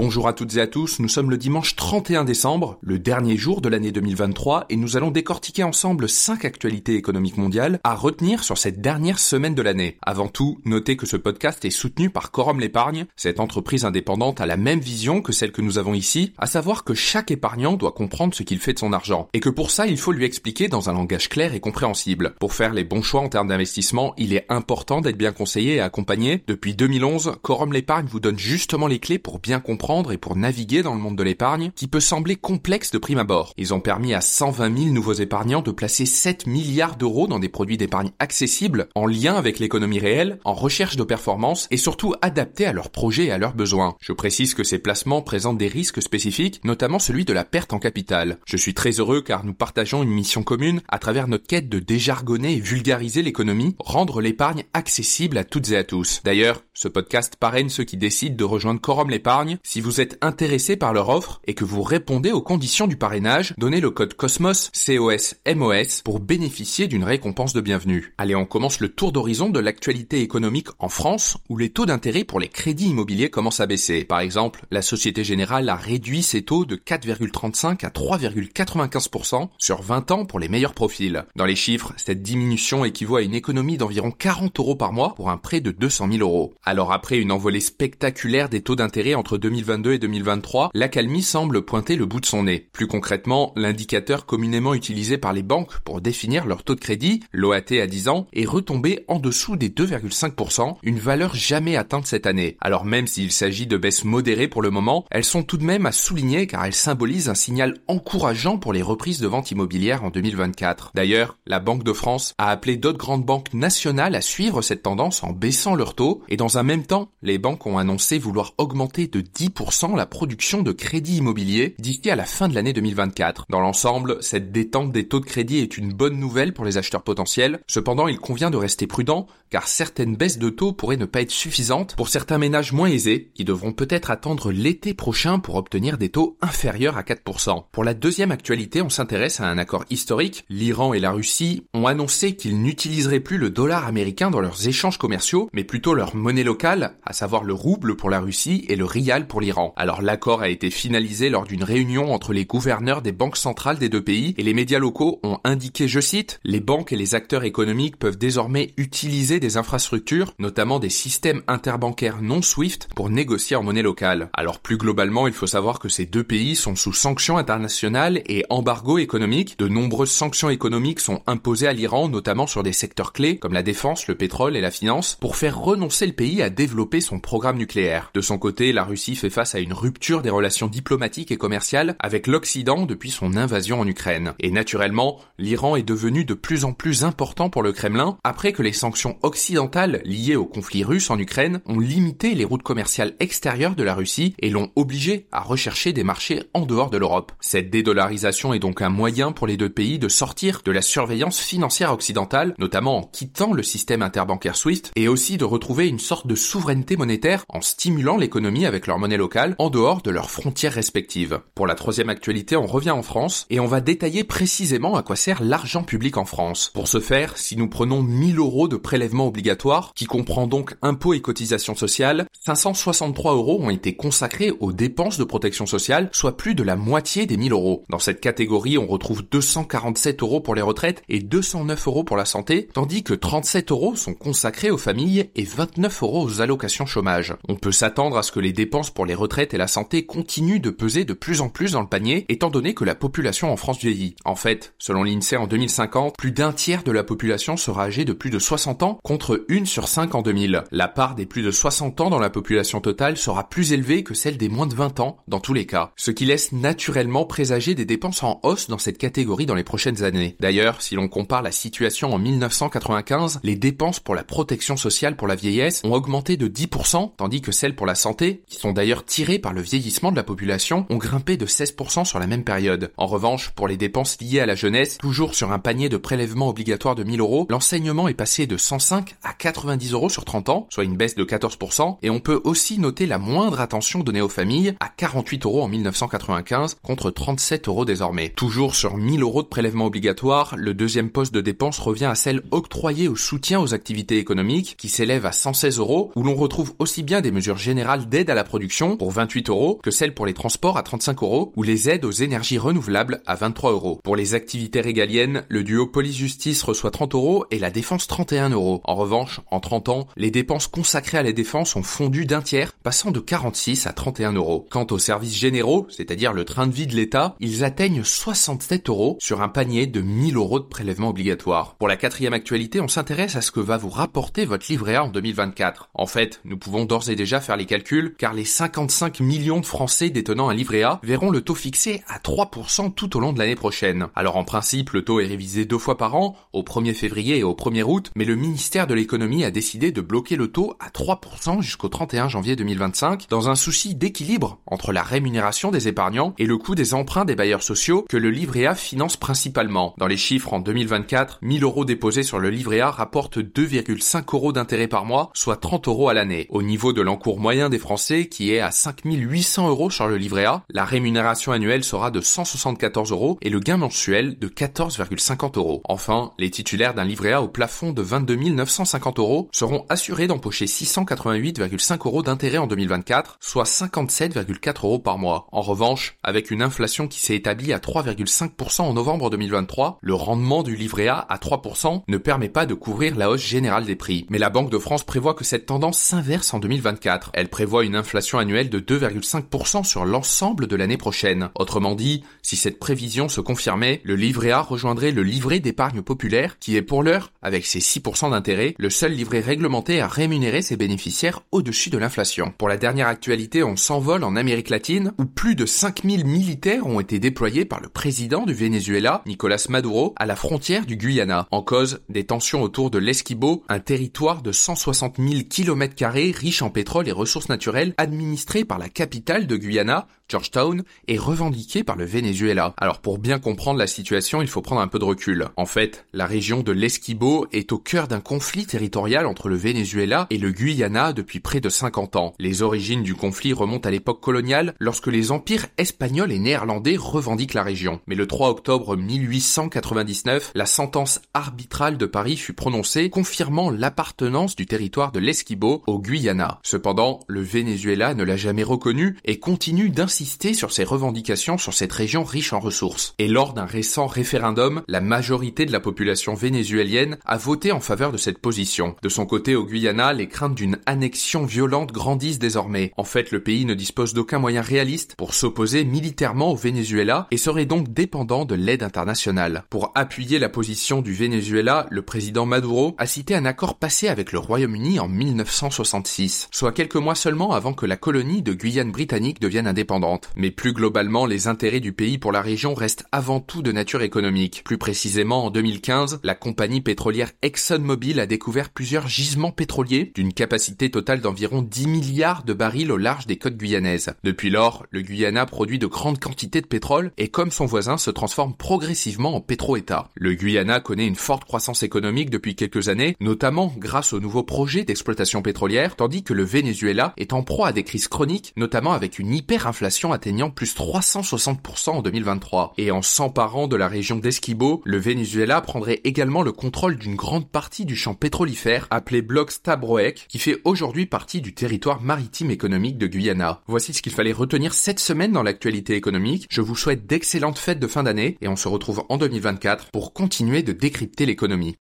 Bonjour à toutes et à tous, nous sommes le dimanche 31 décembre, le dernier jour de l'année 2023, et nous allons décortiquer ensemble 5 actualités économiques mondiales à retenir sur cette dernière semaine de l'année. Avant tout, notez que ce podcast est soutenu par Corum l'épargne, cette entreprise indépendante a la même vision que celle que nous avons ici, à savoir que chaque épargnant doit comprendre ce qu'il fait de son argent, et que pour ça il faut lui expliquer dans un langage clair et compréhensible. Pour faire les bons choix en termes d'investissement, il est important d'être bien conseillé et accompagné. Depuis 2011, Corum l'épargne vous donne justement les clés pour bien comprendre et pour naviguer dans le monde de l'épargne qui peut sembler complexe de prime abord. Ils ont permis à 120 000 nouveaux épargnants de placer 7 milliards d'euros dans des produits d'épargne accessibles, en lien avec l'économie réelle, en recherche de performance et surtout adaptés à leurs projets et à leurs besoins. Je précise que ces placements présentent des risques spécifiques, notamment celui de la perte en capital. Je suis très heureux car nous partageons une mission commune à travers notre quête de déjargonner et vulgariser l'économie, rendre l'épargne accessible à toutes et à tous. D'ailleurs, ce podcast parraine ceux qui décident de rejoindre Corum l'épargne. Vous êtes intéressé par leur offre et que vous répondez aux conditions du parrainage, donnez le code COSMOS, C-O-S-M-O-S, pour bénéficier d'une récompense de bienvenue. Allez, on commence le tour d'horizon de l'actualité économique en France, où les taux d'intérêt pour les crédits immobiliers commencent à baisser. Par exemple, la Société Générale a réduit ses taux de 4,35 à 3,95% sur 20 ans pour les meilleurs profils. Dans les chiffres, cette diminution équivaut à une économie d'environ 40 euros par mois pour un prêt de 200 000 euros. Alors après une envolée spectaculaire des taux d'intérêt entre 2022 et 2023, l'accalmie semble pointer le bout de son nez. Plus concrètement, l'indicateur communément utilisé par les banques pour définir leur taux de crédit, l'OAT à 10 ans, est retombé en dessous des 2,5%, une valeur jamais atteinte cette année. Alors même s'il s'agit de baisses modérées pour le moment, elles sont tout de même à souligner car elles symbolisent un signal encourageant pour les reprises de ventes immobilières en 2024. D'ailleurs, la Banque de France a appelé d'autres grandes banques nationales à suivre cette tendance en baissant leurs taux et dans un même temps, les banques ont annoncé vouloir augmenter de 10% la production de crédit immobilier d'ici à la fin de l'année 2024. Dans l'ensemble, cette détente des taux de crédit est une bonne nouvelle pour les acheteurs potentiels. Cependant, il convient de rester prudent car certaines baisses de taux pourraient ne pas être suffisantes pour certains ménages moins aisés qui devront peut-être attendre l'été prochain pour obtenir des taux inférieurs à 4%. Pour la deuxième actualité, on s'intéresse à un accord historique. L'Iran et la Russie ont annoncé qu'ils n'utiliseraient plus le dollar américain dans leurs échanges commerciaux, mais plutôt leur monnaie locale, à savoir le rouble pour la Russie et le rial pour l'Iran. Alors l'accord a été finalisé lors d'une réunion entre les gouverneurs des banques centrales des deux pays et les médias locaux ont indiqué, je cite, les banques et les acteurs économiques peuvent désormais utiliser des infrastructures, notamment des systèmes interbancaires non SWIFT pour négocier en monnaie locale. Alors plus globalement, il faut savoir que ces deux pays sont sous sanctions internationales et embargo économique. De nombreuses sanctions économiques sont imposées à l'Iran, notamment sur des secteurs clés comme la défense, le pétrole et la finance, pour faire renoncer le pays à développer son programme nucléaire. De son côté, la Russie fait face à une rupture des relations diplomatiques et commerciales avec l'Occident depuis son invasion en Ukraine. Et naturellement, l'Iran est devenu de plus en plus important pour le Kremlin après que les sanctions occidentales liées au conflit russe en Ukraine ont limité les routes commerciales extérieures de la Russie et l'ont obligé à rechercher des marchés en dehors de l'Europe. Cette dédollarisation est donc un moyen pour les deux pays de sortir de la surveillance financière occidentale, notamment en quittant le système interbancaire SWIFT, et aussi de retrouver une sorte de souveraineté monétaire en stimulant l'économie avec leur monnaie locale en dehors de leurs frontières respectives. Pour la troisième actualité, on revient en France et on va détailler précisément à quoi sert l'argent public en France. Pour ce faire, si nous prenons 1000 euros de prélèvement obligatoire, qui comprend donc impôts et cotisations sociales, 563 euros ont été consacrés aux dépenses de protection sociale, soit plus de la moitié des 1000 euros. Dans cette catégorie, on retrouve 247 euros pour les retraites et 209 euros pour la santé, tandis que 37 euros sont consacrés aux familles et 29 euros aux allocations chômage. On peut s'attendre à ce que les dépenses pour les retraites et la santé continuent de peser de plus en plus dans le panier, étant donné que la population en France vieillit. En fait, selon l'INSEE en 2050, plus d'un tiers de la population sera âgée de plus de 60 ans, contre une sur 5 en 2000. La part des plus de 60 ans dans la population totale sera plus élevée que celle des moins de 20 ans, dans tous les cas, ce qui laisse naturellement présager des dépenses en hausse dans cette catégorie dans les prochaines années. D'ailleurs, si l'on compare la situation en 1995, les dépenses pour la protection sociale pour la vieillesse ont augmenté de 10%, tandis que celles pour la santé, qui sont d'ailleurs tirées par le vieillissement de la population, ont grimpé de 16% sur la même période. En revanche, pour les dépenses liées à la jeunesse, toujours sur un panier de prélèvement obligatoire de 1000 euros, l'enseignement est passé de 105 à 90 euros sur 30 ans, soit une baisse de 14%, et on peut aussi noter la moindre attention donnée aux familles, à 48 euros en 1995 contre 37 euros désormais. Toujours sur 1000 euros de prélèvement obligatoire, le deuxième poste de dépense revient à celle octroyée au soutien aux activités économiques, qui s'élève à 116 euros, où l'on retrouve aussi bien des mesures générales d'aide à la production pour 28 euros que celle pour les transports à 35 euros ou les aides aux énergies renouvelables à 23 euros. Pour les activités régaliennes, le duo police-justice reçoit 30 euros et la défense 31 euros. En revanche, en 30 ans, les dépenses consacrées à la défense ont fondu d'un tiers, passant de 46 à 31 euros. Quant aux services généraux, c'est-à-dire le train de vie de l'État, ils atteignent 67 euros sur un panier de 1000 euros de prélèvement obligatoire. Pour la quatrième actualité, on s'intéresse à ce que va vous rapporter votre livret A en 2024. En fait, nous pouvons d'ores et déjà faire les calculs, car les 55 millions de Français détenant un livret A verront le taux fixé à 3% tout au long de l'année prochaine. Alors en principe, le taux est révisé deux fois par an, au 1er février et au 1er août, mais le ministère de l'économie a décidé de bloquer le taux à 3% jusqu'au 31 janvier 2025, dans un souci d'équilibre entre la rémunération des épargnants et le coût des emprunts des bailleurs sociaux que le livret A finance principalement. Dans les chiffres en 2024, 1000 euros déposés sur le livret A rapportent 2,5 euros d'intérêt par mois, soit 30 euros à l'année. Au niveau de l'encours moyen des Français, qui est à 5800 euros sur le livret A, la rémunération annuelle sera de 174 euros et le gain mensuel de 14,50 euros. Enfin, les titulaires d'un livret A au plafond de 22 950 euros seront assurés d'empocher 688,5 euros d'intérêt en 2024, soit 57,4 euros par mois. En revanche, avec une inflation qui s'est établie à 3,5% en novembre 2023, le rendement du livret A à 3% ne permet pas de couvrir la hausse générale des prix. Mais la Banque de France prévoit que cette tendance s'inverse en 2024. Elle prévoit une inflation annuelle de 2,5% sur l'ensemble de l'année prochaine. Autrement dit, si cette prévision se confirmait, le livret A rejoindrait le livret d'épargne populaire qui est pour l'heure, avec ses 6% d'intérêt, le seul livret réglementé à rémunérer ses bénéficiaires au-dessus de l'inflation. Pour la dernière actualité, on s'envole en Amérique latine où plus de 5000 militaires ont été déployés par le président du Venezuela, Nicolas Maduro, à la frontière du Guyana. En cause, des tensions autour de l'Esquibo, un territoire de 160 000 km riche en pétrole et ressources naturelles, administré par la capitale de Guyana, Georgetown, et revendiqué par le Venezuela. Alors pour bien comprendre la situation, il faut prendre un peu de recul. En fait, la région de l'Esquibo est au cœur d'un conflit territorial entre le Venezuela et le Guyana depuis près de 50 ans. Les origines du conflit remontent à l'époque coloniale, lorsque les empires espagnols et néerlandais revendiquent la région. Mais le 3 octobre 1899, la sentence arbitrale de Paris fut prononcée, confirmant l'appartenance du territoire de l'Esquibo au Guyana. Cependant, le Venezuela ne l'a jamais reconnu et continue d'insister sur ses revendications sur cette région riche en ressources. Et lors d'un récent référendum, la majorité de la population vénézuélienne a voté en faveur de cette position. De son côté, au Guyana, les craintes d'une annexion violente grandissent désormais. En fait, le pays ne dispose d'aucun moyen réaliste pour s'opposer militairement au Venezuela et serait donc dépendant de l'aide internationale. Pour appuyer la position du Venezuela, le président Maduro a cité un accord passé avec le Royaume-Uni en 1966, soit quelques mois seulement avant que la colonie de Guyane britannique devienne indépendante. Mais plus globalement, les intérêts du pays pour la région restent avant tout de nature économique. Plus précisément, en 2015, la compagnie pétrolière ExxonMobil a découvert plusieurs gisements pétroliers d'une capacité totale d'environ 10 milliards de barils au large des côtes guyanaises. Depuis lors, le Guyana produit de grandes quantités de pétrole et comme son voisin se transforme progressivement en pétro-état. Le Guyana connaît une forte croissance économique depuis quelques années, notamment grâce aux nouveaux projets d'exploitation pétrolière, tandis que le Venezuela est en proie à des crises chroniques, notamment avec une hyperinflation atteignant plus 360% en 2023. Et en s'emparant de la région d'Esquibo, le Venezuela prendrait également le contrôle d'une grande partie du champ pétrolifère appelé bloc Stabroek, qui fait aujourd'hui partie du territoire maritime économique de Guyana. Voici ce qu'il fallait retenir cette semaine dans l'actualité économique. Je vous souhaite d'excellentes fêtes de fin d'année et on se retrouve en 2024 pour continuer de décrypter l'économie.